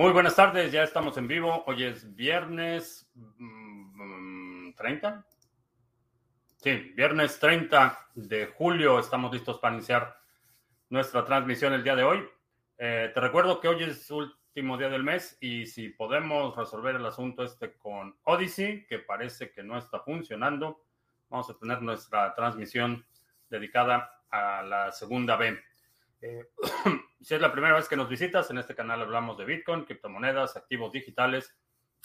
Muy buenas tardes, ya estamos en vivo. Hoy es viernes mm, 30. Sí, viernes 30 de julio. Estamos listos para iniciar nuestra transmisión el día de hoy. Eh, te recuerdo que hoy es último día del mes y si podemos resolver el asunto este con Odyssey, que parece que no está funcionando, vamos a tener nuestra transmisión dedicada a la segunda B. Eh, si es la primera vez que nos visitas, en este canal hablamos de Bitcoin, criptomonedas, activos digitales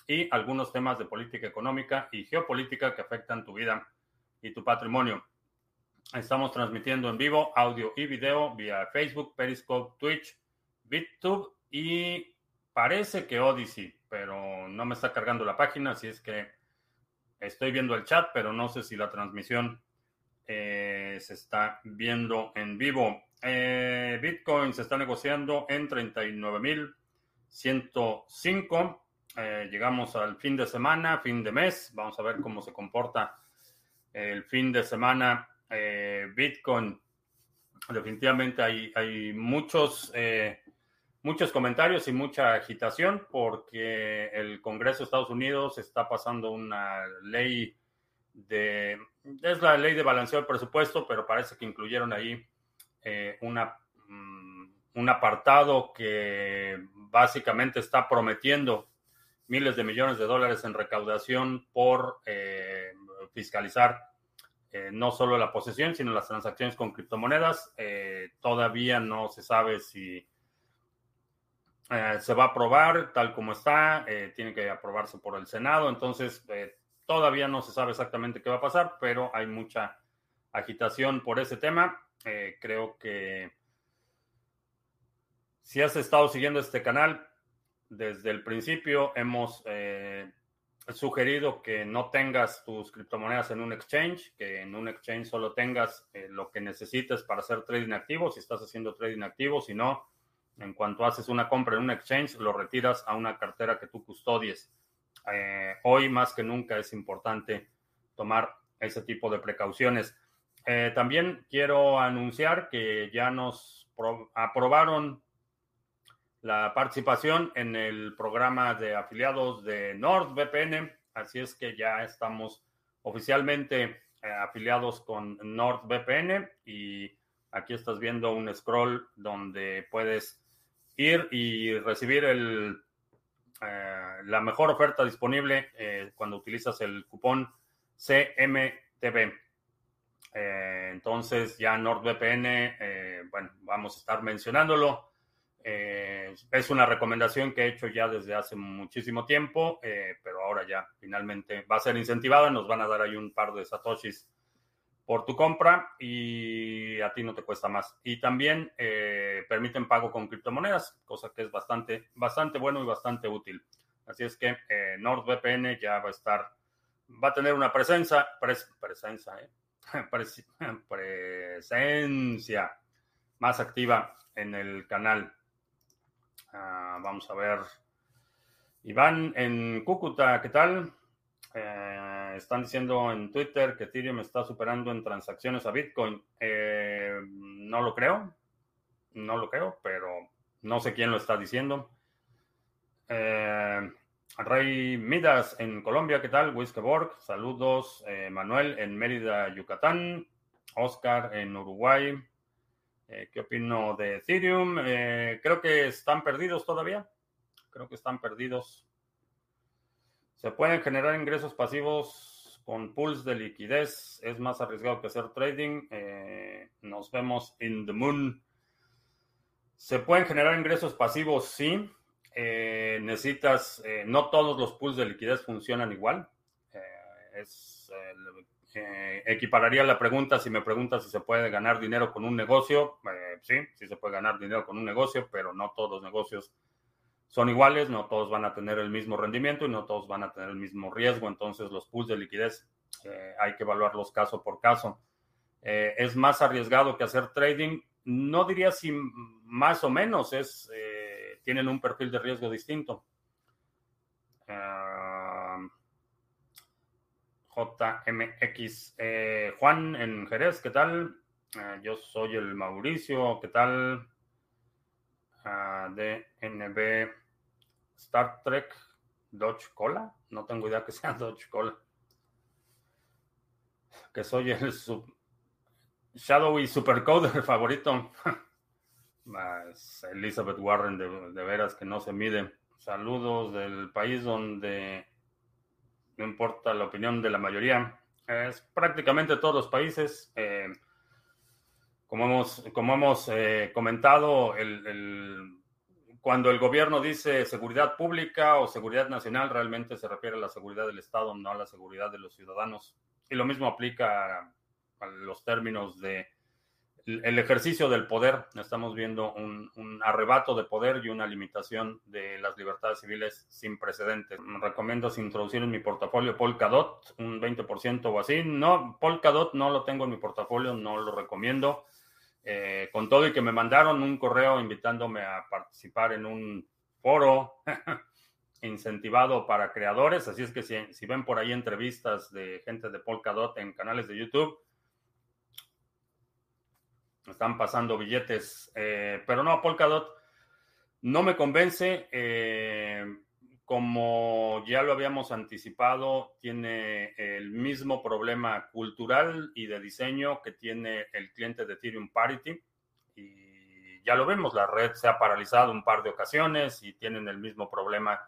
y algunos temas de política económica y geopolítica que afectan tu vida y tu patrimonio. Estamos transmitiendo en vivo audio y video vía Facebook, Periscope, Twitch, BitTube y parece que Odyssey, pero no me está cargando la página, así es que estoy viendo el chat, pero no sé si la transmisión eh, se está viendo en vivo. Eh, Bitcoin se está negociando en 39.105. Eh, llegamos al fin de semana, fin de mes. Vamos a ver cómo se comporta el fin de semana. Eh, Bitcoin, definitivamente hay, muchos, muchos comentarios y mucha agitación porque el Congreso de Estados Unidos está pasando una ley de... Es la ley de balanceo del presupuesto, pero parece que incluyeron ahí eh, mm, un apartado que básicamente está prometiendo miles de millones de dólares en recaudación por eh, fiscalizar eh, no solo la posesión, sino las transacciones con criptomonedas. todavía no se sabe si se va a aprobar tal como está, tiene que aprobarse por el Senado, entonces todavía no se sabe exactamente qué va a pasar, pero hay mucha agitación por ese tema. Eh, creo que si has estado siguiendo este canal, desde el principio hemos eh, sugerido que no tengas tus criptomonedas en un exchange, que en un exchange solo tengas eh, lo que necesites para hacer trading activo, si estás haciendo trading activo, si no, en cuanto haces una compra en un exchange, lo retiras a una cartera que tú custodies. hoy más que nunca es importante tomar ese tipo de precauciones. Eh, también quiero anunciar que ya nos aprobaron la participación en el programa de afiliados de NordVPN, así es que ya estamos oficialmente eh, afiliados con NordVPN y aquí estás viendo un scroll donde puedes ir y recibir el, eh, la mejor oferta disponible cuando utilizas el cupón CMTV. Eh, entonces ya NordVPN, eh, bueno, vamos a estar mencionándolo. Eh, es una recomendación que he hecho ya desde hace muchísimo tiempo, pero ahora ya finalmente va a ser incentivada. Nos van a dar ahí un par de satoshis por tu compra y a ti no te cuesta más. Y también permiten pago con criptomonedas, cosa que es bastante, bastante bueno y bastante útil. Así es que NordVPN ya va a estar, va a tener una presencia, presencia, eh, presencia más activa en el canal. Ah, vamos a ver. Iván en Cúcuta, ¿qué tal? Eh, están diciendo en Twitter que Ethereum está superando en transacciones a Bitcoin. Eh, no lo creo. No lo creo, pero no sé quién lo está diciendo. Eh, Rey Midas en Colombia, ¿qué tal? Wiskeborg, saludos. Eh, Manuel en Mérida, Yucatán. Oscar en Uruguay. Eh, ¿Qué opino de Ethereum? Eh, creo que están perdidos todavía. Creo que están perdidos. Se pueden generar ingresos pasivos con pools de liquidez. Es más arriesgado que hacer trading. nos vemos in the moon. Se pueden generar ingresos pasivos, sí. Eh, necesitas, eh, no todos los pools de liquidez funcionan igual. Eh, es, equipararía la pregunta si me preguntas si se puede ganar dinero con un negocio. sí, sí se puede ganar dinero con un negocio, pero no todos los negocios son iguales, no todos van a tener el mismo rendimiento y no todos van a tener el mismo riesgo. Entonces los pools de liquidez hay que evaluarlos caso por caso. es más arriesgado que hacer trading. No diría si más o menos es tienen un perfil de riesgo distinto. Ah, JMX. Eh, Juan en Jerez, ¿qué tal? Ah, yo soy el Mauricio, ¿qué tal? Ah, DNB Star Trek Dodge Cola. No tengo idea que sea Dodge Cola. Que soy el sub Shadow y Supercoder favorito. Elizabeth Warren, de, veras que no se mide. Saludos del país donde no importa la opinión de la mayoría. Es prácticamente todos los países. Eh, como hemos, como hemos eh, comentado, el, cuando el gobierno dice seguridad pública o seguridad nacional, realmente se refiere a la seguridad del Estado, no a la seguridad de los ciudadanos. Y lo mismo aplica a los términos de el ejercicio del poder. Estamos viendo un, arrebato de poder y una limitación de las libertades civiles sin precedentes. Me recomiendo introducir en mi portafolio Polkadot, un 20% o así. No, Polkadot no lo tengo en mi portafolio, no lo recomiendo. Eh, con todo y que me mandaron un correo invitándome a participar en un foro incentivado para creadores. Así es que si, si ven por ahí entrevistas de gente de Polkadot en canales de YouTube, están pasando billetes, eh, pero no, Polkadot no me convence. Eh, como ya lo habíamos anticipado, tiene el mismo problema cultural y de diseño que tiene el cliente de Ethereum Parity. Y ya lo vemos, la red se ha paralizado un par de ocasiones y tienen el mismo problema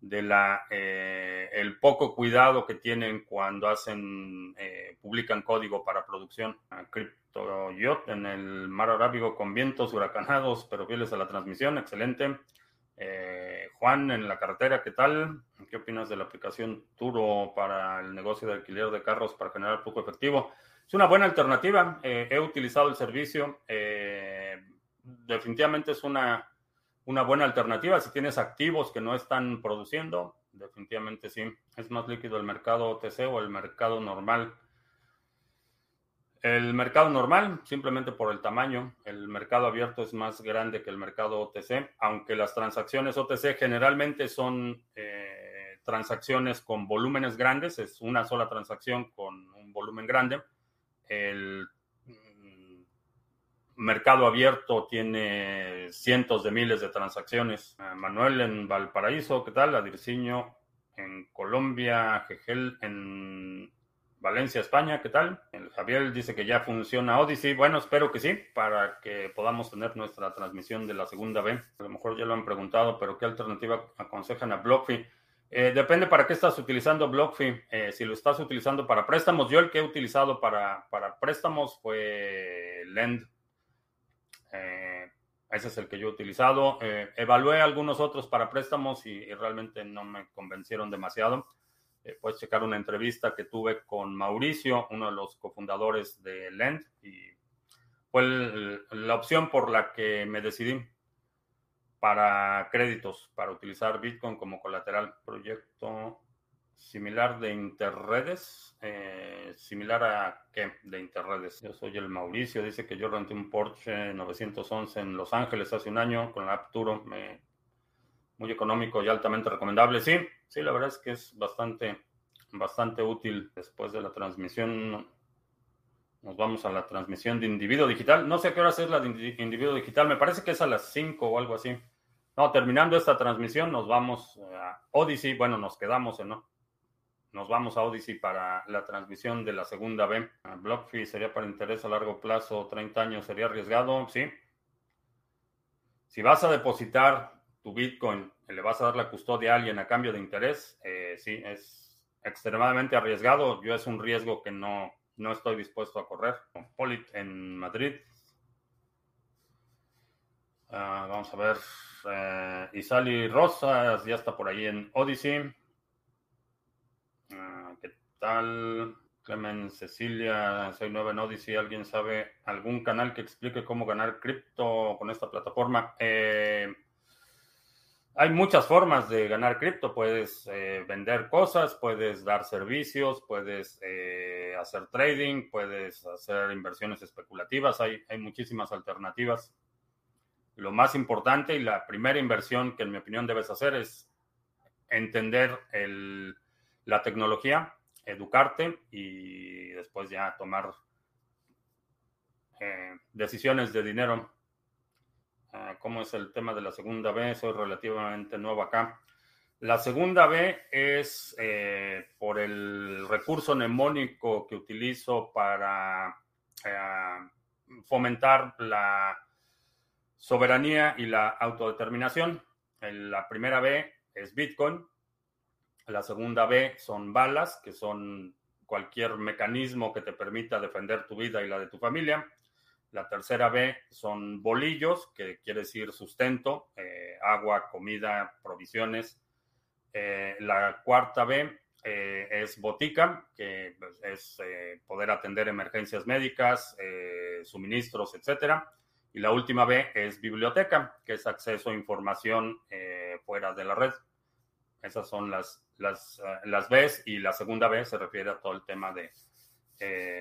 de la eh, el poco cuidado que tienen cuando hacen eh, publican código para producción CryptoYot en el mar Arábigo con vientos huracanados pero fieles a la transmisión. Excelente. Eh, Juan en la carretera qué tal qué opinas de la aplicación Turo para el negocio de alquiler de carros para generar flujo efectivo es una buena alternativa. He utilizado el servicio. Definitivamente es una una buena alternativa. Si tienes activos que no están produciendo, definitivamente sí. Es más líquido el mercado OTC o el mercado normal. El mercado normal, simplemente por el tamaño, el mercado abierto es más grande que el mercado OTC, aunque las transacciones OTC generalmente son eh, transacciones con volúmenes grandes, es una sola transacción con un volumen grande. El Mercado Abierto tiene cientos de miles de transacciones. Eh, Manuel en Valparaíso, ¿qué tal? Adirciño en Colombia, Gegel en Valencia, España, ¿qué tal? El Javier dice que ya funciona Odyssey. Bueno, espero que sí, para que podamos tener nuestra transmisión de la segunda B. A lo mejor ya lo han preguntado, pero ¿qué alternativa aconsejan a BlockFi? Eh, depende para qué estás utilizando BlockFi. Eh, si lo estás utilizando para préstamos, yo el que he utilizado para, para préstamos fue Lend eh, ese es el que yo he utilizado. Eh, evalué algunos otros para préstamos y, realmente no me convencieron demasiado. Eh, puedes checar una entrevista que tuve con Mauricio, uno de los cofundadores de Lend, y fue la opción por la que me decidí para créditos, para utilizar Bitcoin como colateral. Proyecto similar de Interredes, eh, similar a qué de Interredes. Yo soy el Mauricio, dice que yo renté un Porsche 911 en Los Ángeles hace un año con la Apturo, muy económico y altamente recomendable. Sí, sí, la verdad es que es bastante, bastante útil después de la transmisión. Nos vamos a la transmisión de individuo digital. No sé qué hora es la de individuo digital, me parece que es a las 5 o algo así. No, terminando esta transmisión nos vamos a Odyssey. Bueno, nos quedamos en, ¿no? Nos vamos a Odyssey para la transmisión de la segunda B. BlockFi sería para interés a largo plazo, 30 años, sería arriesgado, sí. Si vas a depositar tu Bitcoin, le vas a dar la custodia a alguien a cambio de interés, eh, sí, es extremadamente arriesgado. Yo es un riesgo que no, no estoy dispuesto a correr. Polit en Madrid. Ah, vamos a ver. Eh, Isali Rosas ya está por ahí en Odyssey. Ah, ¿Qué tal? Clemen Cecilia, soy nueva en Odyssey. ¿Alguien sabe algún canal que explique cómo ganar cripto con esta plataforma? Eh, hay muchas formas de ganar cripto. Puedes eh, vender cosas, puedes dar servicios, puedes eh, hacer trading, puedes hacer inversiones especulativas. Hay, hay muchísimas alternativas. Lo más importante y la primera inversión que en mi opinión debes hacer es entender el la tecnología, educarte y después ya tomar eh, decisiones de dinero. Ah, ¿Cómo es el tema de la segunda B? Soy relativamente nuevo acá. La segunda B es eh, por el recurso mnemónico que utilizo para eh, fomentar la soberanía y la autodeterminación. La primera B es Bitcoin. La segunda B son balas, que son cualquier mecanismo que te permita defender tu vida y la de tu familia. La tercera B son bolillos, que quiere decir sustento, eh, agua, comida, provisiones. Eh, la cuarta B eh, es botica, que pues, es poder atender emergencias médicas, suministros, etcétera. Y la última B es biblioteca, que es acceso a información fuera de la red. Esas son las, las, las Bs y la segunda B se refiere a todo el tema de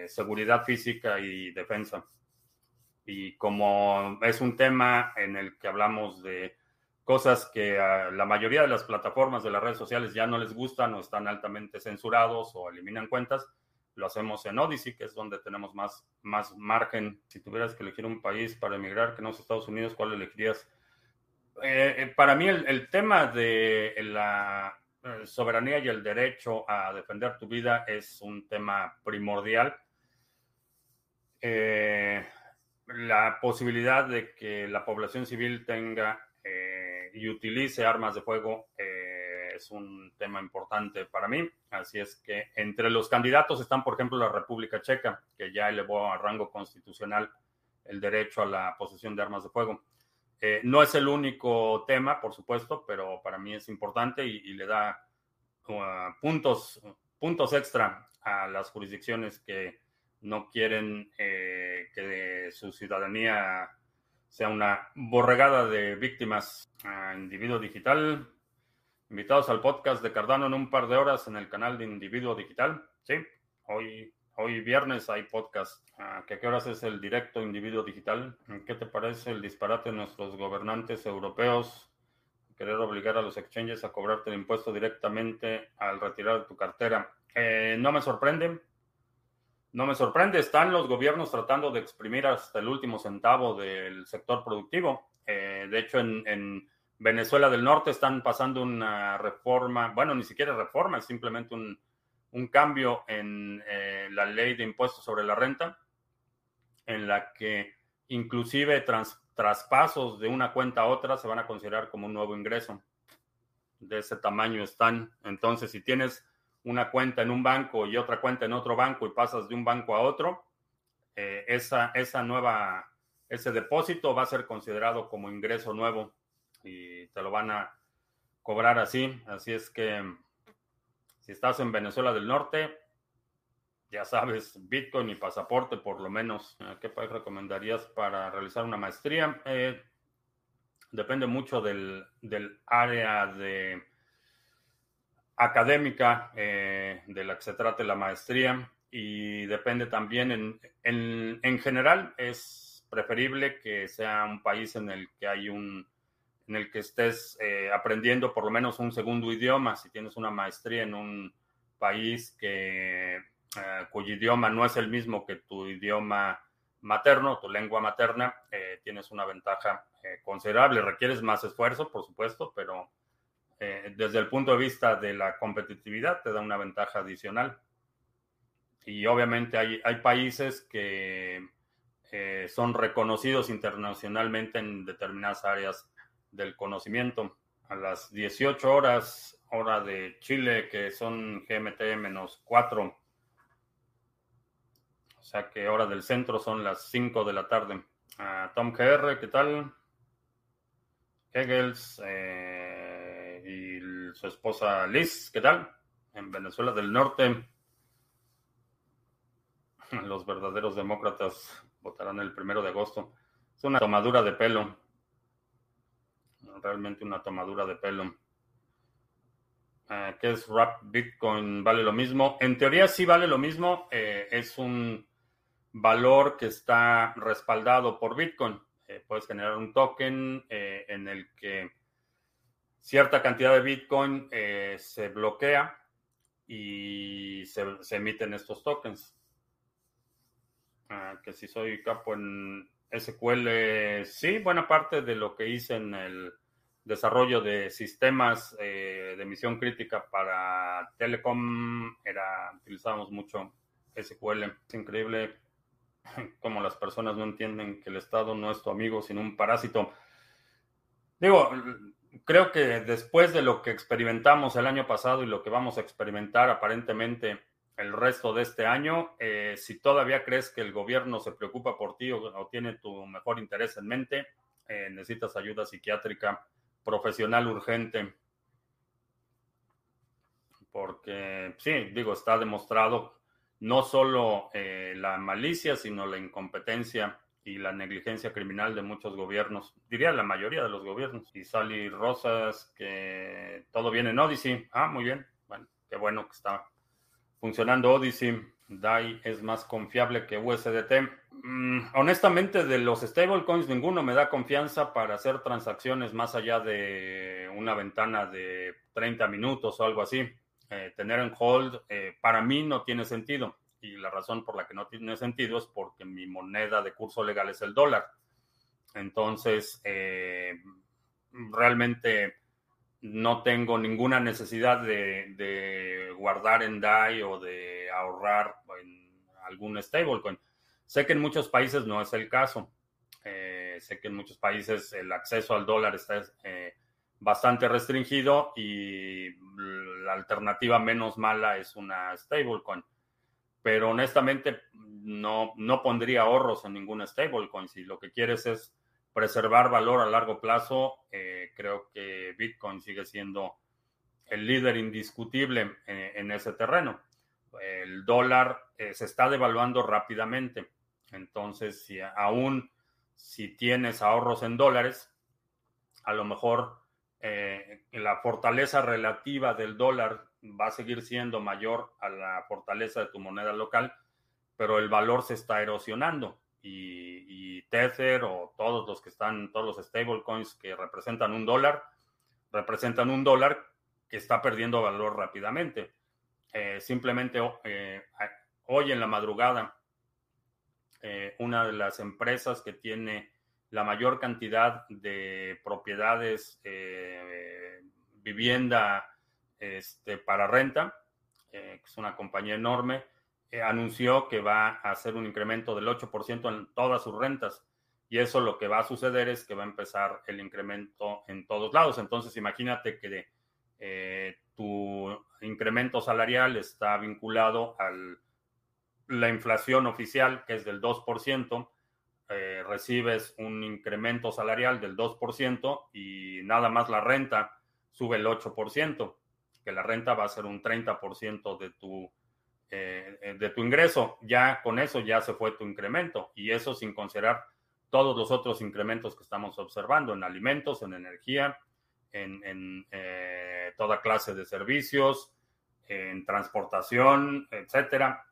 seguridad física y defensa. Y como es un tema en el que hablamos de cosas que a la mayoría de las plataformas de las redes sociales ya no les gustan o están altamente censurados o eliminan cuentas. Lo hacemos en Odyssey, que es donde tenemos más, más margen. Si tuvieras que elegir un país para emigrar que no es Estados Unidos, ¿cuál elegirías? Eh, eh, para mí el, tema de la eh, soberanía y el derecho a defender tu vida es un tema primordial. la posibilidad de que la población civil tenga y utilice armas de fuego eh, es un tema importante para mí. Así es que entre los candidatos están, por ejemplo, la República Checa, que ya elevó a rango constitucional el derecho a la posesión de armas de fuego. Eh, no es el único tema, por supuesto, pero para mí es importante y, le da uh, puntos, puntos extra a las jurisdicciones que no quieren eh, que su ciudadanía sea una borregada de víctimas a Individuo Digital. Invitados al podcast de Cardano en un par de horas en el canal de Individuo Digital. Sí, hoy, hoy viernes hay podcast. ¿A qué horas es el directo Individuo Digital? ¿Qué te parece el disparate de nuestros gobernantes europeos? Querer obligar a los exchanges a cobrarte el impuesto directamente al retirar tu cartera. Eh, no me sorprende no me sorprende, están los gobiernos tratando de exprimir hasta el último centavo del sector productivo. Eh, de hecho, en, Venezuela del Norte están pasando una reforma, bueno, ni siquiera reforma, es simplemente un, cambio en eh, la ley de impuestos sobre la renta, en la que inclusive traspasos de una cuenta a otra se van a considerar como un nuevo ingreso. De ese tamaño están. Entonces, si tienes una cuenta en un banco y otra cuenta en otro banco y pasas de un banco a otro, eh, esa, esa nueva, ese depósito va a ser considerado como ingreso nuevo y te lo van a cobrar así. Así es que si estás en Venezuela del Norte, ya sabes, Bitcoin y pasaporte por lo menos. ¿Qué país recomendarías para realizar una maestría? Eh, depende mucho del, área de académica eh, de la que se trate la maestría y depende también en, en, general es preferible que sea un país en el que hay un en el que estés eh, aprendiendo por lo menos un segundo idioma si tienes una maestría en un país que eh, cuyo idioma no es el mismo que tu idioma materno tu lengua materna tienes una ventaja considerable requieres más esfuerzo por supuesto pero eh, desde el punto de vista de la competitividad, te da una ventaja adicional. Y obviamente hay, hay países que eh, son reconocidos internacionalmente en determinadas áreas del conocimiento. A las 18 horas, hora de Chile, que son GMT menos 4. O sea que hora del centro son las 5 de la tarde. Ah, Tom GR, ¿qué tal? Hegels, eh, y su esposa Liz, ¿qué tal? En Venezuela del Norte, los verdaderos demócratas votarán el primero de agosto. Es una tomadura de pelo. Realmente una tomadura de pelo. Eh, ¿Qué es Rap Bitcoin? ¿Vale lo mismo? En teoría sí vale lo mismo. Eh, es un valor que está respaldado por Bitcoin. Eh, puedes generar un token en el que cierta cantidad de Bitcoin se bloquea y se, emiten estos tokens. Ah, que si soy capo en SQL, sí, buena parte de lo que hice en el desarrollo de sistemas eh, de misión crítica para Telecom era, utilizábamos mucho SQL. Es increíble cómo las personas no entienden que el Estado no es tu amigo, sino un parásito. Digo, creo que después de lo que experimentamos el año pasado y lo que vamos a experimentar aparentemente el resto de este año, eh, si todavía crees que el gobierno se preocupa por ti o, tiene tu mejor interés en mente, eh, necesitas ayuda psiquiátrica profesional urgente. Porque, sí, digo, está demostrado no solo eh, la malicia, sino la incompetencia y la negligencia criminal de muchos gobiernos, diría la mayoría de los gobiernos. Y Sally Rosas, que todo viene en Odyssey. Ah, muy bien. Bueno, qué bueno que está funcionando Odyssey. DAI es más confiable que USDT. Mm, honestamente, de los stablecoins, ninguno me da confianza para hacer transacciones más allá de una ventana de 30 minutos o algo así. Eh, tener en hold eh, para mí no tiene sentido. Y la razón por la que no tiene sentido es porque mi moneda de curso legal es el dólar. Entonces, eh, realmente no tengo ninguna necesidad de, guardar en DAI o de ahorrar en algún stablecoin. Sé que en muchos países no es el caso. sé que en muchos países el acceso al dólar está bastante restringido y la alternativa menos mala es una stablecoin. Pero honestamente no, no pondría ahorros en ninguna stablecoin. Si lo que quieres es preservar valor a largo plazo, eh, creo que Bitcoin sigue siendo el líder indiscutible en, ese terreno. El dólar eh, se está devaluando rápidamente. Entonces, si aún si tienes ahorros en dólares, a lo mejor eh, la fortaleza relativa del dólar va a seguir siendo mayor a la fortaleza de tu moneda local, pero el valor se está erosionando y, Tether o todos los que están, todos los stablecoins que representan un dólar, representan un dólar que está perdiendo valor rápidamente. Eh, simplemente eh, hoy en la madrugada, una de las empresas que tiene la mayor cantidad de propiedades, eh, vivienda este, para renta, eh, que es una compañía enorme, eh, anunció que va a hacer un incremento del 8% en todas sus rentas. Y eso lo que va a suceder es que va a empezar el incremento en todos lados. Entonces, imagínate que tu incremento salarial está vinculado a la inflación oficial, que es del 2%, eh, recibes un incremento salarial del 2% y nada más la renta sube el 8%, que la renta va a ser un 30% de tu, eh, de tu ingreso. Ya con eso ya se fue tu incremento y eso sin considerar todos los otros incrementos que estamos observando en alimentos, en energía, en, eh, toda clase de servicios, en transportación, etcétera.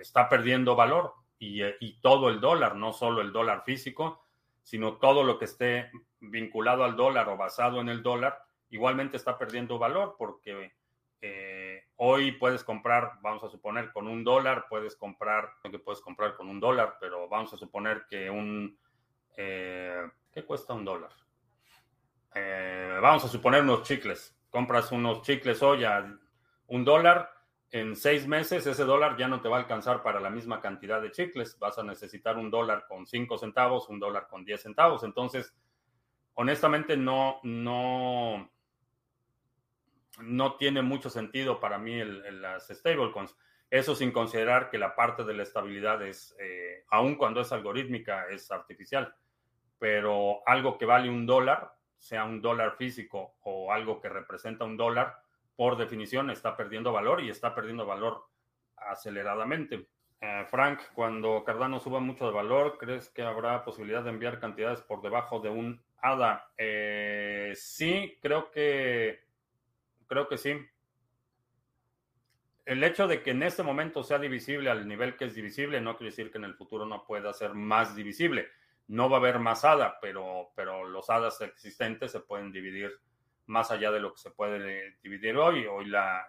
Está perdiendo valor eh, y, todo el dólar, no solo el dólar físico, sino todo lo que esté vinculado al dólar o basado en el dólar, igualmente está perdiendo valor porque eh, hoy puedes comprar, vamos a suponer, con un dólar, puedes comprar, no que puedes comprar con un dólar, pero vamos a suponer que un, eh, ¿qué cuesta un dólar? vamos a suponer unos chicles, compras unos chicles hoy a un dólar, en seis meses ese dólar ya no te va a alcanzar para la misma cantidad de chicles. Vas a necesitar un dólar con cinco centavos, un dólar con diez centavos. Entonces, honestamente, no, no, no tiene mucho sentido para mí las stablecoins. Eso sin considerar que la parte de la estabilidad es, eh, aun cuando es algorítmica, es artificial. Pero algo que vale un dólar, sea un dólar físico o algo que representa un dólar, por definición está perdiendo valor y está perdiendo valor aceleradamente. Eh, Frank, cuando Cardano suba mucho de valor, ¿crees que habrá posibilidad de enviar cantidades por debajo de un ADA? Eh, sí, creo que creo que sí. El hecho de que en este momento sea divisible al nivel que es divisible no quiere decir que en el futuro no pueda ser más divisible. No va a haber más ADA, pero, pero los HADAs existentes se pueden dividir más allá de lo que se puede dividir hoy. Hoy la,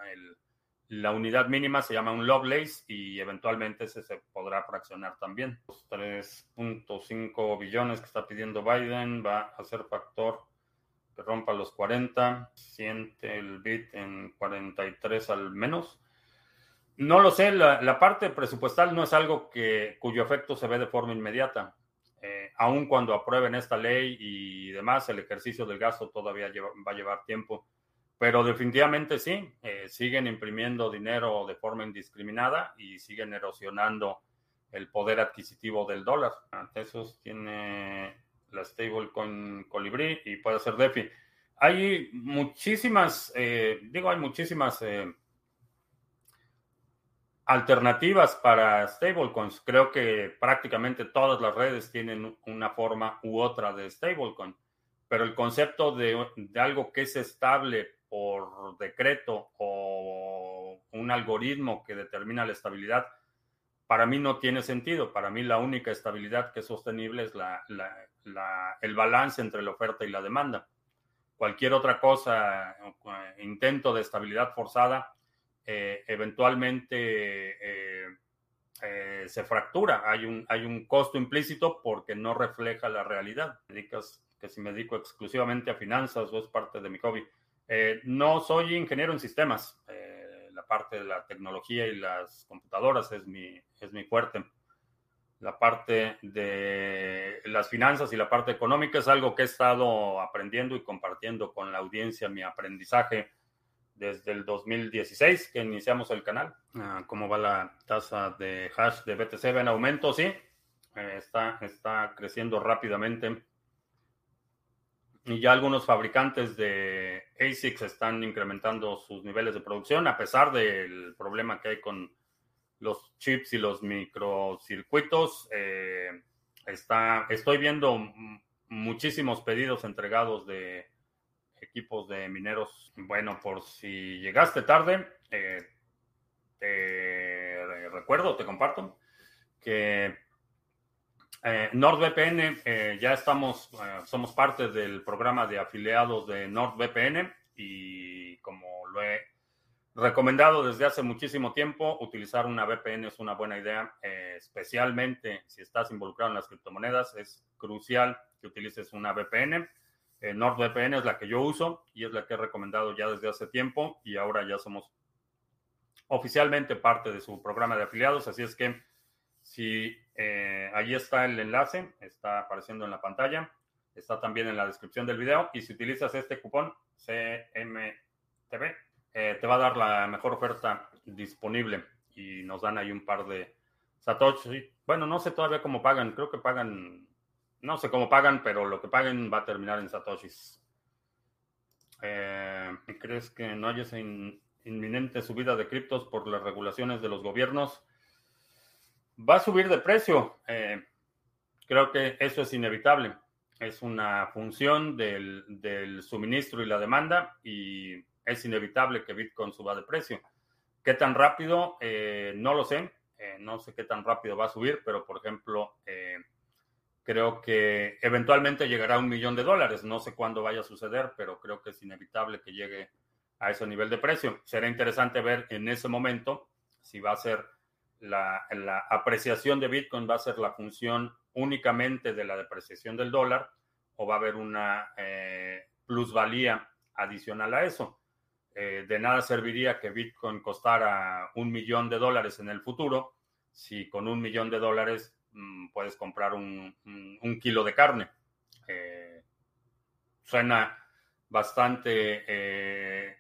La unidad mínima se llama un Lovelace y eventualmente ese se podrá fraccionar también. 3.5 billones que está pidiendo Biden va a ser factor que rompa los 40. Siente el bit en 43 al menos. No lo sé, la, parte presupuestal no es algo que, cuyo efecto se ve de forma inmediata. Eh, aun cuando aprueben esta ley y demás, el ejercicio del gasto todavía va a llevar tiempo. Pero definitivamente sí, eh, siguen imprimiendo dinero de forma indiscriminada y siguen erosionando el poder adquisitivo del dólar. Tesos tiene la stablecoin Colibri y puede ser DeFi. Hay muchísimas, eh, digo, hay muchísimas alternativas para stablecoins. Creo que prácticamente todas las redes tienen una forma u otra de stablecoin, pero el concepto de, algo que es estable por decreto o un algoritmo que determina la estabilidad, para mí no tiene sentido. Para mí la única estabilidad que es sostenible es el balance entre la oferta y la demanda. Cualquier otra cosa, eh, intento de estabilidad forzada, eh, eventualmente eh, eh, se fractura. Hay un, hay un costo implícito porque no refleja la realidad. Dedicas que si me dedico exclusivamente a finanzas o es parte de mi hobby. no soy ingeniero en sistemas. la parte de la tecnología y las computadoras es mi, es mi fuerte. La parte de las finanzas y la parte económica es algo que he estado aprendiendo y compartiendo con la audiencia, mi aprendizaje desde el 2016 que iniciamos el canal. Ah, ¿Cómo va la tasa de hash de BTC? ¿Va en aumento? Sí, eh, está, está creciendo rápidamente. Y ya algunos fabricantes de ASICs están incrementando sus niveles de producción a pesar del problema que hay con los chips y los microcircuitos. Eh, está, estoy viendo muchísimos pedidos entregados de equipos de mineros. Bueno, por si llegaste tarde, eh, te recuerdo, te comparto que eh, NordVPN eh, ya estamos, somos parte del programa de afiliados de NordVPN y como lo he recomendado desde hace muchísimo tiempo, utilizar una VPN es una buena idea, especialmente si estás involucrado en las criptomonedas, es crucial que utilices una VPN. Eh, NordVPN es la que yo uso y es la que he recomendado ya desde hace tiempo y ahora ya somos oficialmente parte de su programa de afiliados. Así es que si eh, ahí está el enlace, está apareciendo en la pantalla, está también en la descripción del video y si utilizas este cupón CMTV, eh, te va a dar la mejor oferta disponible y nos dan ahí un par de satoshi. Bueno, no sé todavía cómo pagan, creo que pagan no sé cómo pagan, pero lo que paguen va a terminar en satoshis. Eh, ¿Crees que no haya esa inminente subida de criptos por las regulaciones de los gobiernos? Va a subir de precio. Eh, creo que eso es inevitable. Es una función del, suministro y la demanda y es inevitable que Bitcoin suba de precio. ¿Qué tan rápido? Eh, no lo sé. no sé qué tan rápido va a subir, pero por ejemplo, Creo que eventualmente llegará a un millón de dólares. No sé cuándo vaya a suceder, pero creo que es inevitable que llegue a ese nivel de precio. Será interesante ver en ese momento si va a ser la, apreciación de Bitcoin, va a ser la función únicamente de la depreciación del dólar o va a haber una eh, plusvalía adicional a eso. Eh, de nada serviría que Bitcoin costara un millón de dólares en el futuro si con un millón de dólares puedes comprar un, kilo de carne. Eh, suena bastante eh,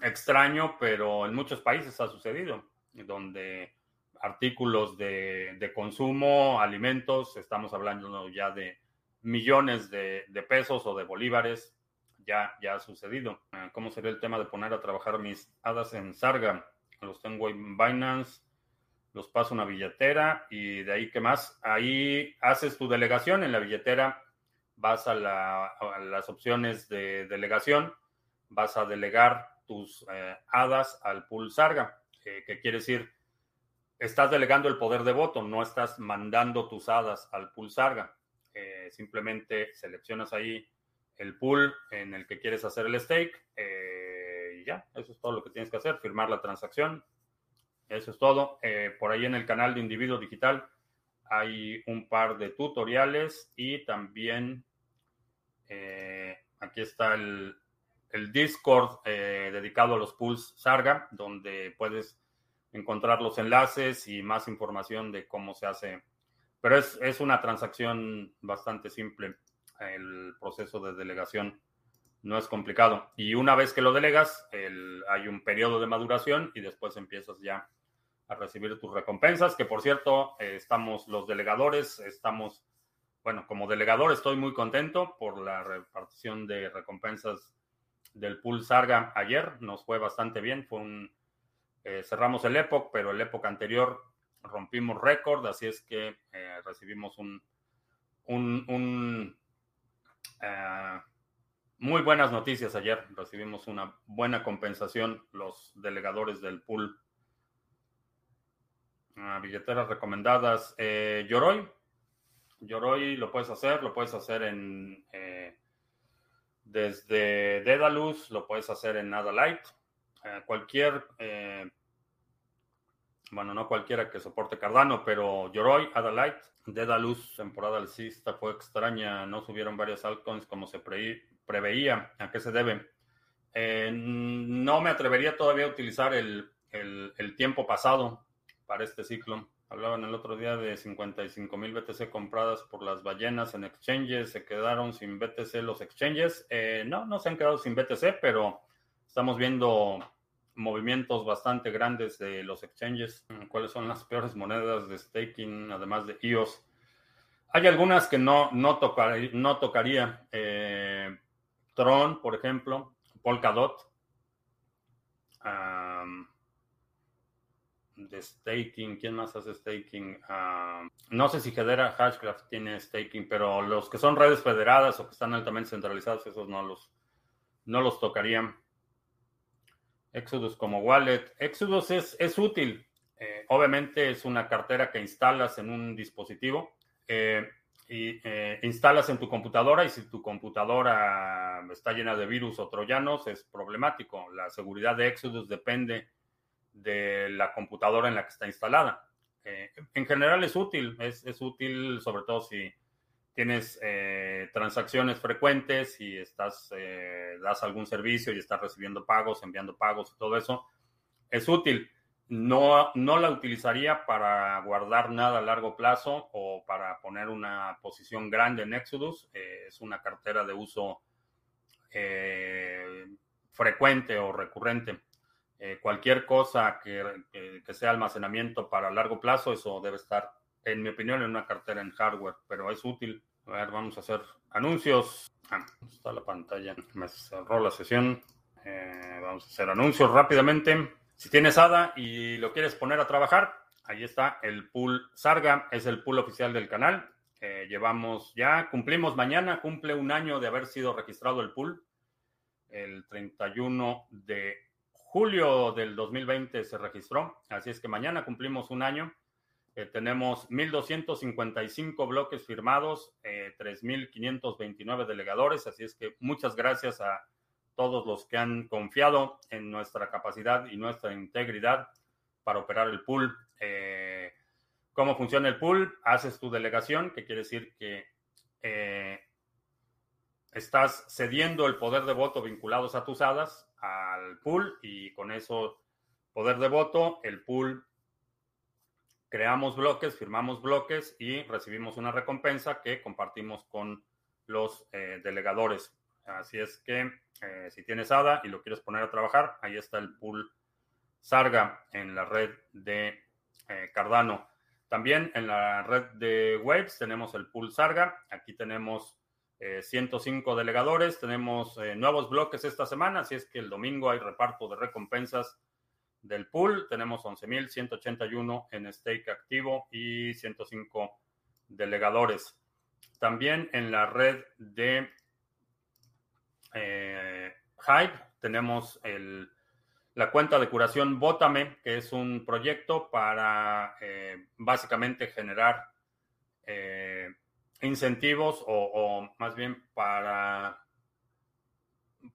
extraño, pero en muchos países ha sucedido, donde artículos de, consumo, alimentos, estamos hablando ya de millones de, pesos o de bolívares, ya, ya ha sucedido. Eh, ¿Cómo sería el tema de poner a trabajar mis hadas en Sarga? Los tengo en Binance los paso una billetera y de ahí, ¿qué más? Ahí haces tu delegación en la billetera, vas a, las opciones de delegación, vas a delegar tus eh, hadas al pool Sarga, que quiere decir, estás delegando el poder de voto, no estás mandando tus hadas al pool Sarga. Eh, simplemente seleccionas ahí el pool en el que quieres hacer el stake, eh, ya, eso es todo lo que tienes que hacer, firmar la transacción. Eso es todo. por ahí en el canal de Individuo Digital hay un par de tutoriales y también aquí está el, Discord dedicado a los pools Sarga, donde puedes encontrar los enlaces y más información de cómo se hace. Pero es, es una transacción bastante simple. El proceso de delegación no es complicado. Y una vez que lo delegas, el, hay un periodo de maduración y después empiezas ya a recibir tus recompensas, que por cierto, eh, estamos los delegadores, estamos, bueno, como delegador estoy muy contento por la repartición de recompensas del pool Sarga ayer, nos fue bastante bien, fue un eh, cerramos el Epoch, pero el Epoch anterior rompimos récord, así es que eh, recibimos un, un, muy buenas noticias ayer. Recibimos una buena compensación los delegadores del pool. Ah, billeteras recomendadas. Yoroi. Yoroi lo puedes hacer, lo puedes hacer en desde Dedalus, lo puedes hacer en Nada Light. cualquier bueno, no cualquiera que soporte Cardano, pero Yoroi, Adalite, Dedalus, temporada alcista fue extraña, no subieron varias altcoins como se preveía. ¿A qué se debe? Eh, no me atrevería todavía a utilizar el, tiempo pasado para este ciclo. Hablaban el otro día de 55 mil BTC compradas por las ballenas en exchanges. ¿Se quedaron sin BTC los exchanges? Eh, no, no se han quedado sin BTC, pero estamos viendo movimientos bastante grandes de los exchanges. ¿Cuáles son las peores monedas de staking, además de EOS? Hay algunas que no, no, no tocaría. Eh, Tron, por ejemplo, Polkadot. de staking, ¿quién más hace staking? no sé si Hedera Hashcraft tiene staking, pero los que son redes federadas o que están altamente centralizados, esos no los, no los tocarían. Exodus como wallet. Exodus es, es útil. Eh, obviamente es una cartera que instalas en un dispositivo eh, y eh, instalas en tu computadora y si tu computadora está llena de virus o troyanos es problemático. La seguridad de Exodus depende de la computadora en la que está instalada. en general es útil, es, es útil sobre todo si tienes eh, transacciones frecuentes y estás, eh, das algún servicio y estás recibiendo pagos, enviando pagos y todo eso, es útil. No, no la utilizaría para guardar nada a largo plazo o para poner una posición grande en Exodus. Eh, es una cartera de uso frecuente o recurrente. cualquier cosa que, que sea almacenamiento para largo plazo, eso debe estar en mi opinión, en una cartera en hardware, pero es útil. A ver, vamos a hacer anuncios. Ah, está la pantalla. Me cerró la sesión. Eh, vamos a hacer anuncios rápidamente. Si tienes ADA y lo quieres poner a trabajar, ahí está el pool Sarga. Es el pool oficial del canal. Eh, llevamos ya, cumplimos mañana, cumple un año de haber sido registrado el pool. El 31 de julio del 2020 se registró. Así es que mañana cumplimos un año. Eh, tenemos 1.255 bloques firmados, 3.529 eh, delegadores, así es que muchas gracias a todos los que han confiado en nuestra capacidad y nuestra integridad para operar el pool. Eh, ¿Cómo funciona el pool? Haces tu delegación, que quiere decir que estás cediendo el poder de voto vinculados a tus hadas al pool y con eso poder de voto, el pool creamos bloques, firmamos bloques y recibimos una recompensa que compartimos con los eh, delegadores. Así es que eh, si tienes ADA y lo quieres poner a trabajar, ahí está el pool Sarga en la red de eh, Cardano. También en la red de Waves tenemos el pool Sarga. Aquí tenemos 105 delegadores. Tenemos nuevos bloques esta semana, así es que el domingo hay reparto de recompensas del pool. Tenemos 11.181 en stake activo y 105 delegadores. También en la red de eh, Hype tenemos la cuenta de curación Bótame, que es un proyecto para eh, básicamente generar eh, incentivos o, más bien para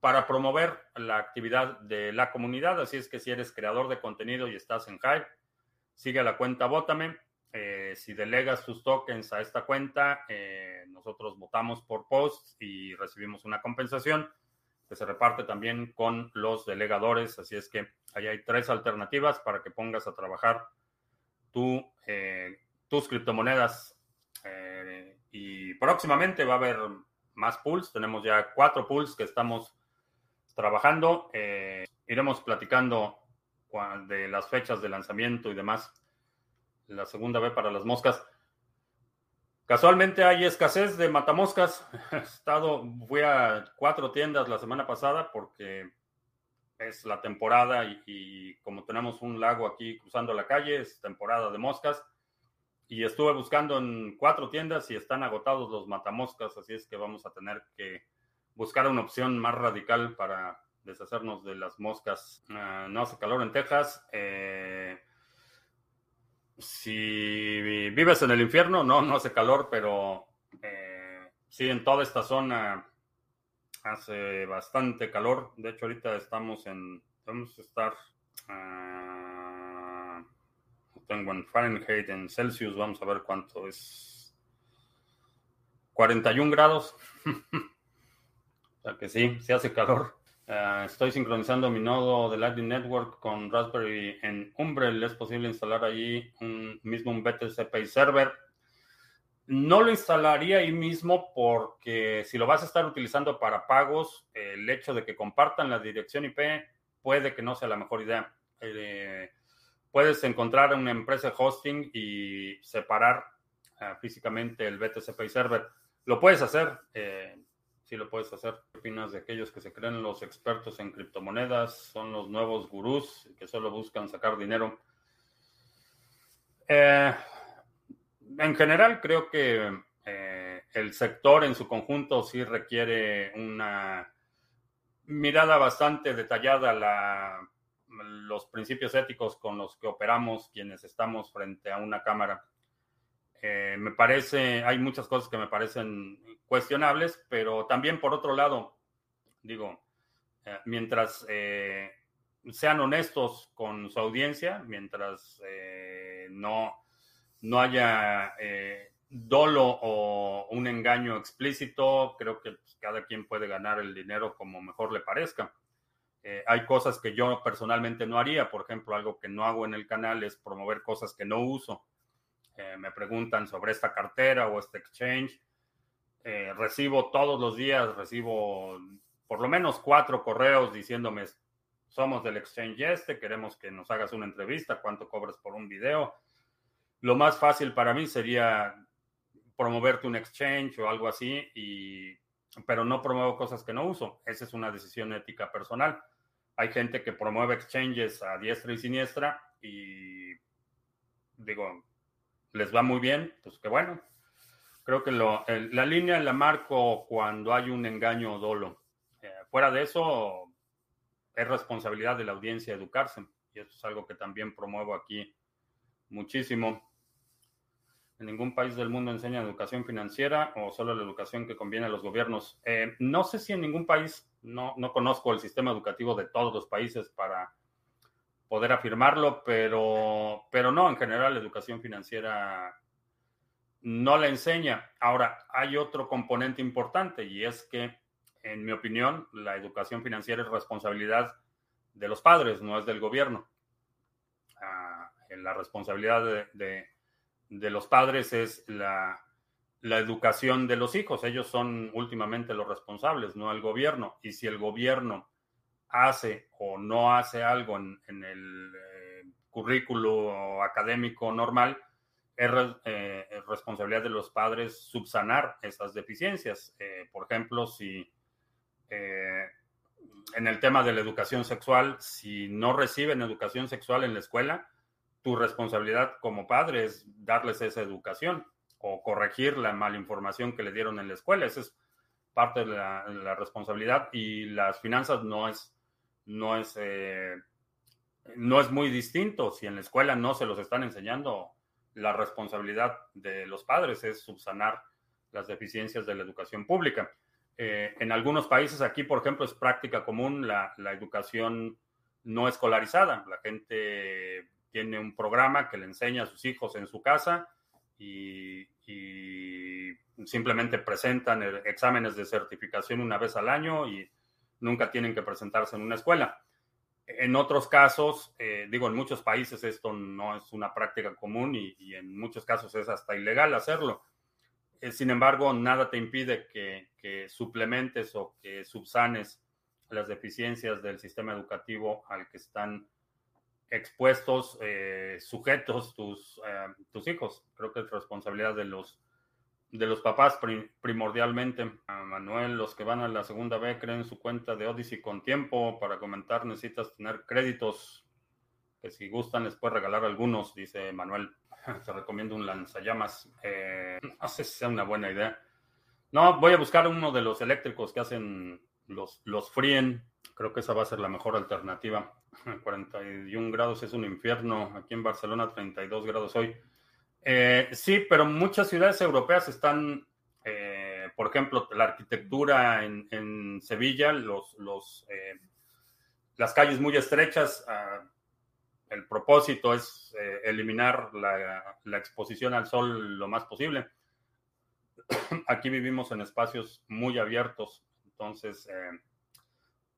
para promover la actividad de la comunidad. Así es que si eres creador de contenido y estás en Hive, sigue la cuenta Vótame. Eh, si delegas tus tokens a esta cuenta, eh, nosotros votamos por post y recibimos una compensación que se reparte también con los delegadores. Así es que ahí hay tres alternativas para que pongas a trabajar eh, tus criptomonedas. y próximamente va a haber más pools. Tenemos ya cuatro pools que estamos trabajando. iremos platicando de las fechas de lanzamiento y demás la segunda vez para las moscas. Casualmente hay escasez de matamoscas. Estado, fui a cuatro tiendas la semana pasada porque es la temporada y, como tenemos un lago aquí cruzando la calle, es temporada de moscas. Y estuve buscando en cuatro tiendas y están agotados los matamoscas, así es que vamos a tener que buscar una opción más radical para deshacernos de las moscas. Ah, no hace calor en Texas. Eh, si vives en el infierno, no, no hace calor, pero eh, sí, en toda esta zona hace bastante calor. De hecho, ahorita estamos en, vamos a estar, uh, tengo en Fahrenheit, en Celsius, vamos a ver cuánto es. 41 grados. o sea que sí, sí hace calor. Eh, estoy sincronizando mi nodo de Lightning Network con Raspberry en Umbrel. ¿Es posible instalar allí un mismo un BTC server? No lo instalaría ahí mismo porque si lo vas a estar utilizando para pagos, el hecho de que compartan la dirección IP puede que no sea la mejor idea. Eh, puedes encontrar una empresa de hosting y separar eh, físicamente el BTC server. Lo puedes hacer sí lo puedes hacer. ¿Qué opinas de aquellos que se creen los expertos en criptomonedas? Son los nuevos gurús que solo buscan sacar dinero. Eh, en general, creo que eh, el sector en su conjunto sí requiere una mirada bastante detallada a los principios éticos con los que operamos quienes estamos frente a una cámara. Eh, me parece, hay muchas cosas que me parecen cuestionables, pero también por otro lado, digo, eh, mientras eh, sean honestos con su audiencia, mientras no, no haya dolo o un engaño explícito, creo que pues, cada quien puede ganar el dinero como mejor le parezca. hay cosas que yo personalmente no haría, por ejemplo, algo que no hago en el canal es promover cosas que no uso. Me preguntan sobre esta cartera o este exchange. Eh, recibo todos los días, recibo por lo menos cuatro correos diciéndome, somos del exchange este, queremos que nos hagas una entrevista, cuánto cobras por un video. Lo más fácil para mí sería promoverte un exchange o algo así, y, pero no promuevo cosas que no uso. Esa es una decisión ética personal. Hay gente que promueve exchanges a diestra y siniestra y digo, les va muy bien, pues qué bueno. Creo que la línea la marco cuando hay un engaño o dolo. Eh, fuera de eso, es responsabilidad de la audiencia educarse. Y eso es algo que también promuevo aquí muchísimo. En ningún país del mundo enseña educación financiera o solo la educación que conviene a los gobiernos. Eh, no sé si en ningún país, no conozco el sistema educativo de todos los países para poder afirmarlo, pero, pero no, en general la educación financiera no la enseña. Ahora, hay otro componente importante y es que, en mi opinión, la educación financiera es responsabilidad de los padres, no es del gobierno. Ah, la responsabilidad de, los padres es la, la educación de los hijos. Ellos son últimamente los responsables, no el gobierno. Y si el gobierno hace o no hace algo en, el eh, currículo académico normal, eh, es, responsabilidad de los padres subsanar esas deficiencias. Eh, por ejemplo, si en el tema de la educación sexual, si no reciben educación sexual en la escuela, tu responsabilidad como padre es darles esa educación o corregir la malinformación que le dieron en la escuela. Esa es parte de la responsabilidad y las finanzas no es no es, eh, no es muy distinto. Si en la escuela no se los están enseñando, la responsabilidad de los padres es subsanar las deficiencias de la educación pública. Eh, en algunos países, aquí por ejemplo, es práctica común la, educación no escolarizada. La gente tiene un programa que le enseña a sus hijos en su casa y, simplemente presentan exámenes de certificación una vez al año y nunca tienen que presentarse en una escuela. En otros casos, eh, digo, en muchos países esto no es una práctica común y en muchos casos es hasta ilegal hacerlo. Eh, sin embargo, nada te impide que, suplementes o que subsanes las deficiencias del sistema educativo al que están expuestos, eh, sujetos tus, tus hijos. Creo que es responsabilidad de los, de los papás primordialmente. Manuel, los que van a la segunda B creen su cuenta de Odyssey con tiempo. Para comentar necesitas tener créditos que si gustan les puedes regalar algunos, dice Manuel. Te recomiendo un lanzallamas. Eh, no sé si sea una buena idea. No, voy a buscar uno de los eléctricos que hacen los, los fríen. Creo que esa va a ser la mejor alternativa. 41 grados es un infierno. Aquí en Barcelona 32 grados hoy. Eh, sí, pero muchas ciudades europeas están, eh, por ejemplo, la arquitectura en, Sevilla, los, los, las calles muy estrechas. Ah, el propósito es eh, eliminar la, exposición al sol lo más posible. Aquí vivimos en espacios muy abiertos, entonces eh,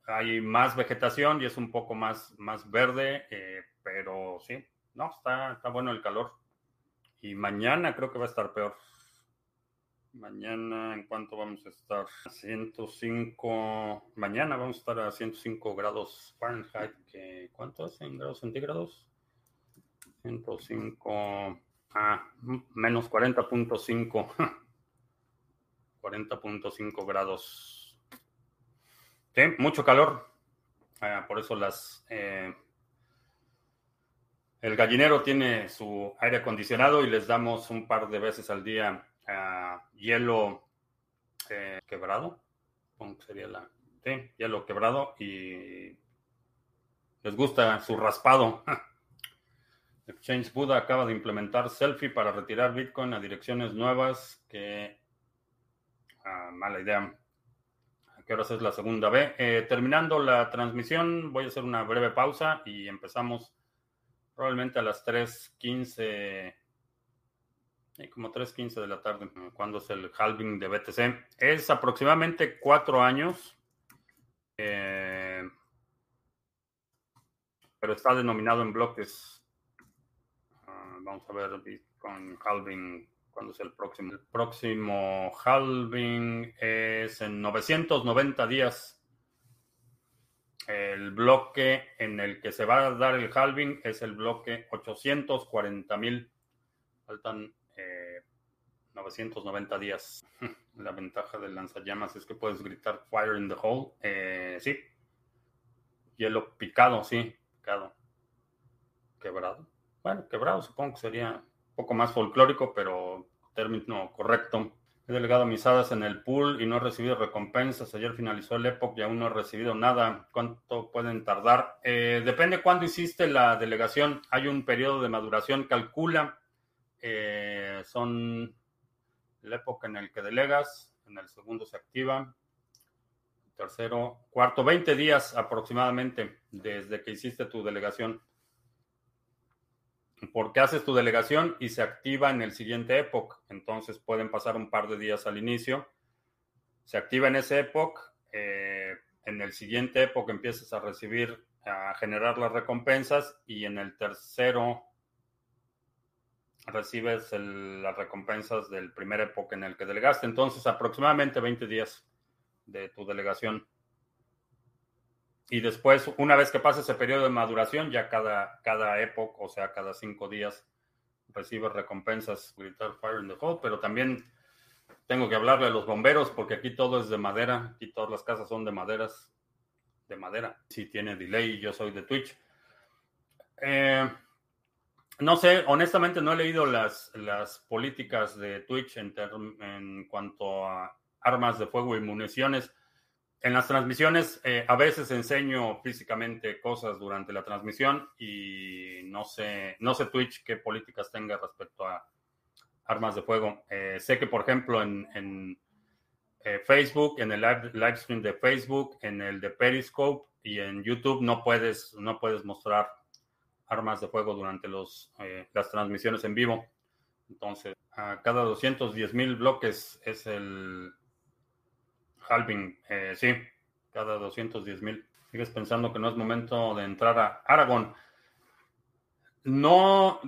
hay más vegetación y es un poco más, más verde, eh, pero sí, no, está, está bueno el calor. Y mañana creo que va a estar peor. Mañana, ¿en cuánto vamos a estar? 105. Mañana vamos a estar a 105 grados Fahrenheit. ¿Cuánto es en grados centígrados? 105. Ah, menos 40.5. 40.5 grados. Sí, mucho calor. Ah, por eso las. Eh, el gallinero tiene su aire acondicionado y les damos un par de veces al día hielo eh, quebrado. sería la? Sí, hielo quebrado y les gusta su raspado. Exchange Buda acaba de implementar selfie para retirar Bitcoin a direcciones nuevas que... Ah, mala idea. ¿A qué horas es la segunda B? Eh, terminando la transmisión, voy a hacer una breve pausa y empezamos probablemente a las 3.15 como 3.15 de la tarde, cuando es el halving de BTC. Es aproximadamente cuatro años, eh, pero está denominado en bloques. Ah, vamos a ver con halving, ¿cuándo es el próximo? El próximo halving es en 990 días. El bloque en el que se va a dar el halving es el bloque 840 mil. Faltan 990 días. La ventaja del lanzallamas es que puedes gritar Fire in the Hole. Eh, sí. Hielo picado, sí. Picado. Quebrado. Bueno, quebrado supongo que sería un poco más folclórico, pero término correcto. He delegado mis en el pool y no he recibido recompensas. Ayer finalizó el Epoch y aún no he recibido nada. ¿Cuánto pueden tardar? Eh, depende cuándo hiciste la delegación. Hay un periodo de maduración. Calcula. Eh, son la época en el que delegas, en el segundo se activa, tercero, cuarto, 20 días aproximadamente desde que hiciste tu delegación. Porque haces tu delegación y se activa en el siguiente época. Entonces pueden pasar un par de días al inicio. Se activa en ese época. Eh, en el siguiente época empiezas a recibir, a generar las recompensas. Y en el tercero recibes las recompensas del primer época en el que delegaste. Entonces, aproximadamente 20 días de tu delegación. Y después, una vez que pase ese periodo de maduración, ya cada, cada época, o sea, cada cinco días, recibes recompensas. Gritar Fire in the Hole, pero también tengo que hablarle a los bomberos porque aquí todo es de madera. Aquí todas las casas son de maderas. De madera. Si tiene delay, yo soy de Twitch. Eh, no sé, honestamente no he leído las, las políticas de Twitch en, en cuanto a armas de fuego y municiones. En las transmisiones eh, a veces enseño físicamente cosas durante la transmisión y no sé, no sé Twitch qué políticas tenga respecto a armas de fuego. Eh, sé que, por ejemplo, en, eh, Facebook, en el live, stream de Facebook, en el de Periscope y en YouTube no puedes, no puedes mostrar armas de fuego durante los, eh, las transmisiones en vivo. Entonces, a cada 210 mil bloques es el halving. Eh, sí, cada 210 mil. ¿Sigues pensando que no es momento de entrar a Aragón? No,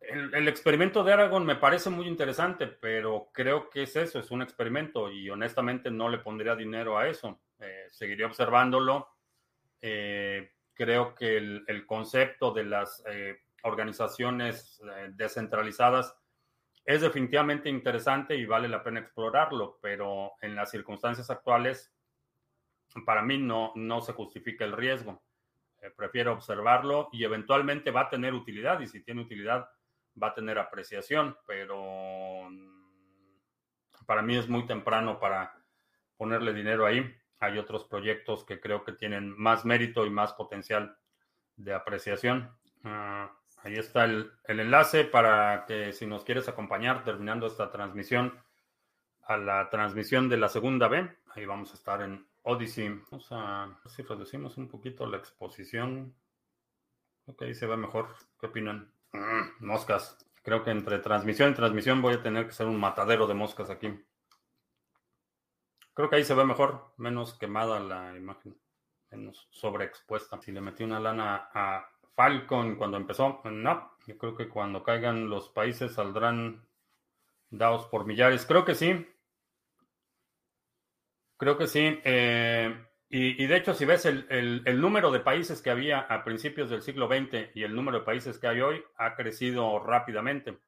el, experimento de Aragón me parece muy interesante, pero creo que es eso, es un experimento y honestamente no le pondría dinero a eso. Eh, seguiría observándolo. Eh, creo que el, concepto de las eh, organizaciones descentralizadas es definitivamente interesante y vale la pena explorarlo, pero en las circunstancias actuales, para mí no, no se justifica el riesgo. prefiero observarlo y eventualmente va a tener utilidad y si tiene utilidad va a tener apreciación, pero para mí es muy temprano para ponerle dinero ahí. Hay otros proyectos que creo que tienen más mérito y más potencial de apreciación. Ah, ahí está el, enlace para que si nos quieres acompañar terminando esta transmisión a la transmisión de la segunda B, ahí vamos a estar en Odyssey. Vamos a ver si reducimos un poquito la exposición. Ok, se ve mejor. ¿Qué opinan? Mm, moscas. Creo que entre transmisión y transmisión voy a tener que ser un matadero de moscas aquí. Creo que ahí se ve mejor, menos quemada la imagen, menos sobreexpuesta. Si le metí una lana a Falcon cuando empezó, no. Yo creo que cuando caigan los países saldrán dados por millares. Creo que sí. Creo que sí. Eh, y, de hecho, si ves el, número de países que había a principios del siglo XX y el número de países que hay hoy, ha crecido rápidamente.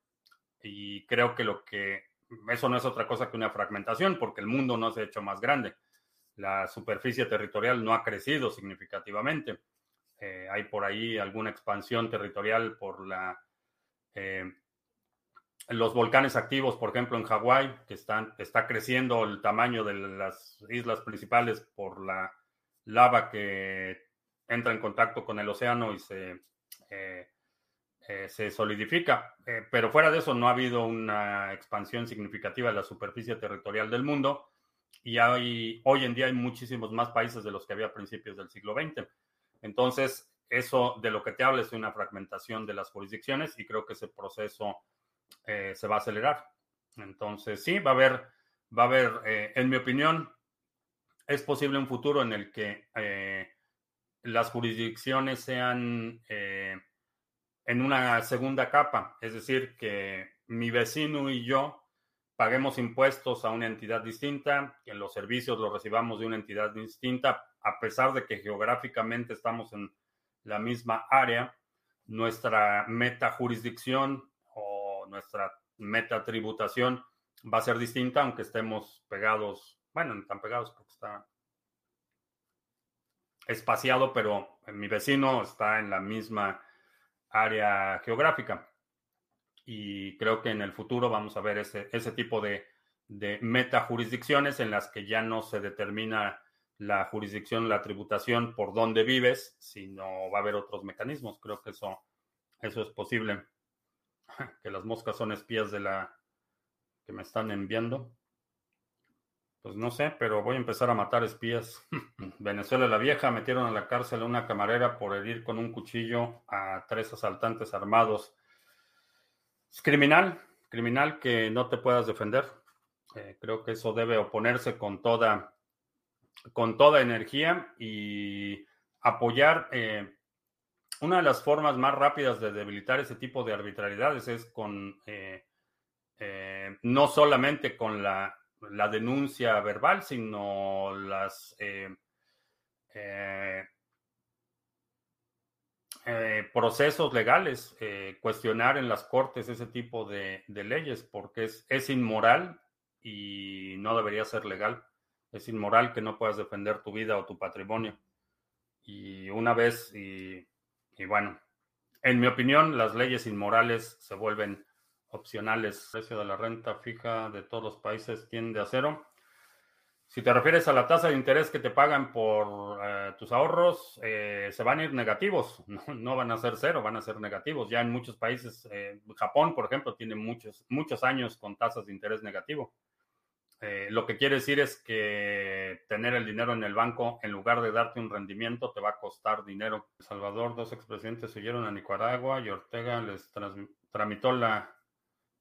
Y creo que lo que eso no es otra cosa que una fragmentación, porque el mundo no se ha hecho más grande. La superficie territorial no ha crecido significativamente. Eh, hay por ahí alguna expansión territorial por la eh, los volcanes activos, por ejemplo, en Hawái, que están, está creciendo el tamaño de las islas principales por la lava que entra en contacto con el océano y se, eh, se solidifica. Pero fuera de eso, no ha habido una expansión significativa de la superficie territorial del mundo y hay, hoy en día hay muchísimos más países de los que había a principios del siglo XX. Entonces, eso de lo que te habla es una fragmentación de las jurisdicciones y creo que ese proceso eh, se va a acelerar. Entonces, sí, va a haber, va a haber, eh, en mi opinión, es posible un futuro en el que eh, las jurisdicciones sean en una segunda capa, es decir, que mi vecino y yo paguemos impuestos a una entidad distinta, que los servicios los recibamos de una entidad distinta, a pesar de que geográficamente estamos en la misma área, nuestra meta jurisdicción nuestra meta tributación va a ser distinta, aunque estemos pegados, bueno, no tan pegados porque está espaciado, pero mi vecino está en la misma área geográfica. Y creo que en el futuro vamos a ver ese, ese tipo de, de meta jurisdicciones en las que ya no se determina la jurisdicción, la tributación por dónde vives, sino va a haber otros mecanismos. Creo que eso, eso es posible. que las moscas son espías de la que me están enviando. Pues no sé, pero voy a empezar a matar espías. Venezuela la vieja metieron a la cárcel a una camarera por herir con un cuchillo a tres asaltantes armados. Es criminal, criminal que no te puedas defender. Eh, creo que eso debe oponerse con toda, con toda energía y apoyar eh, una de las formas más rápidas de debilitar ese tipo de arbitrariedades es con, eh, eh, no solamente con la, denuncia verbal, sino las eh, procesos legales, cuestionar en las cortes ese tipo de, de leyes, porque es, es inmoral y no debería ser legal. Es inmoral que no puedas defender tu vida o tu patrimonio. Y una vez, y bueno, en mi opinión, las leyes inmorales se vuelven opcionales. El precio de la renta fija de todos los países tiende a cero. Si te refieres a la tasa de interés que te pagan por eh, tus ahorros, eh, se van a ir negativos, no, van a ser cero, van a ser negativos. Ya en muchos países, eh, Japón, por ejemplo, tiene muchos, muchos años con tasas de interés negativo. Eh, lo que quiere decir es que tener el dinero en el banco, en lugar de darte un rendimiento, te va a costar dinero. El Salvador, dos expresidentes huyeron a Nicaragua y Ortega les tramitó la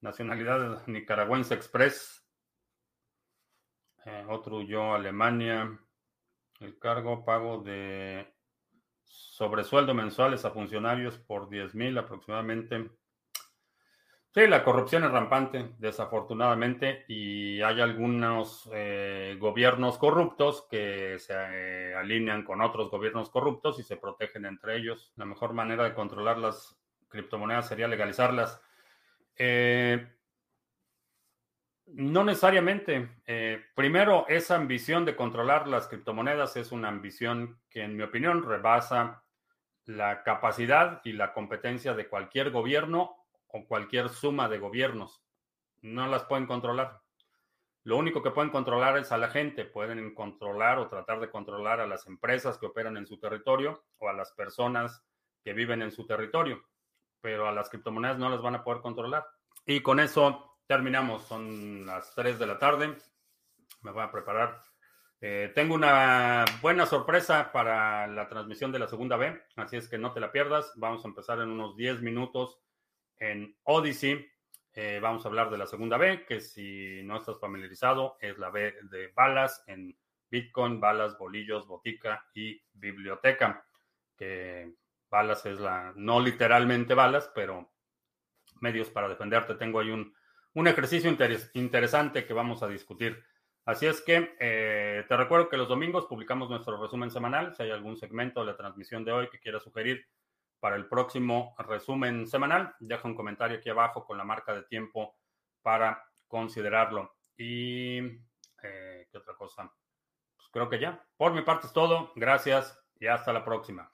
nacionalidad nicaragüense express. Eh, otro huyó a Alemania. El cargo pago de sobresueldo mensuales a funcionarios por 10 mil aproximadamente. Sí, la corrupción es rampante, desafortunadamente, y hay algunos eh, gobiernos corruptos que se eh, alinean con otros gobiernos corruptos y se protegen entre ellos. La mejor manera de controlar las criptomonedas sería legalizarlas. Eh, no necesariamente. primero, esa ambición de controlar las criptomonedas es una ambición que, en mi opinión, rebasa la capacidad y la competencia de cualquier gobierno o cualquier suma de gobiernos. No las pueden controlar. Lo único que pueden controlar es a la gente. Pueden controlar o tratar de controlar a las empresas que operan en su territorio o a las personas que viven en su territorio. Pero a las criptomonedas no las van a poder controlar. Y con eso terminamos. Son las 3 de la tarde. Me voy a preparar. Eh, tengo una buena sorpresa para la transmisión de la segunda B, así es que no te la pierdas. Vamos a empezar en unos 10 minutos en Odyssey. Eh, vamos a hablar de la segunda B, que si no estás familiarizado, es la B de balas en Bitcoin, balas, bolillos, botica y biblioteca. Que balas es la, no literalmente balas, pero medios para defenderte. Tengo ahí un, un ejercicio interesante que vamos a discutir. Así es que eh, te recuerdo que los domingos publicamos nuestro resumen semanal. Si hay algún segmento de la transmisión de hoy que quieras sugerir, para el próximo resumen semanal. Deja un comentario aquí abajo con la marca de tiempo para considerarlo. Y, eh, ¿qué otra cosa? Pues creo que ya. Por mi parte es todo. Gracias y hasta la próxima.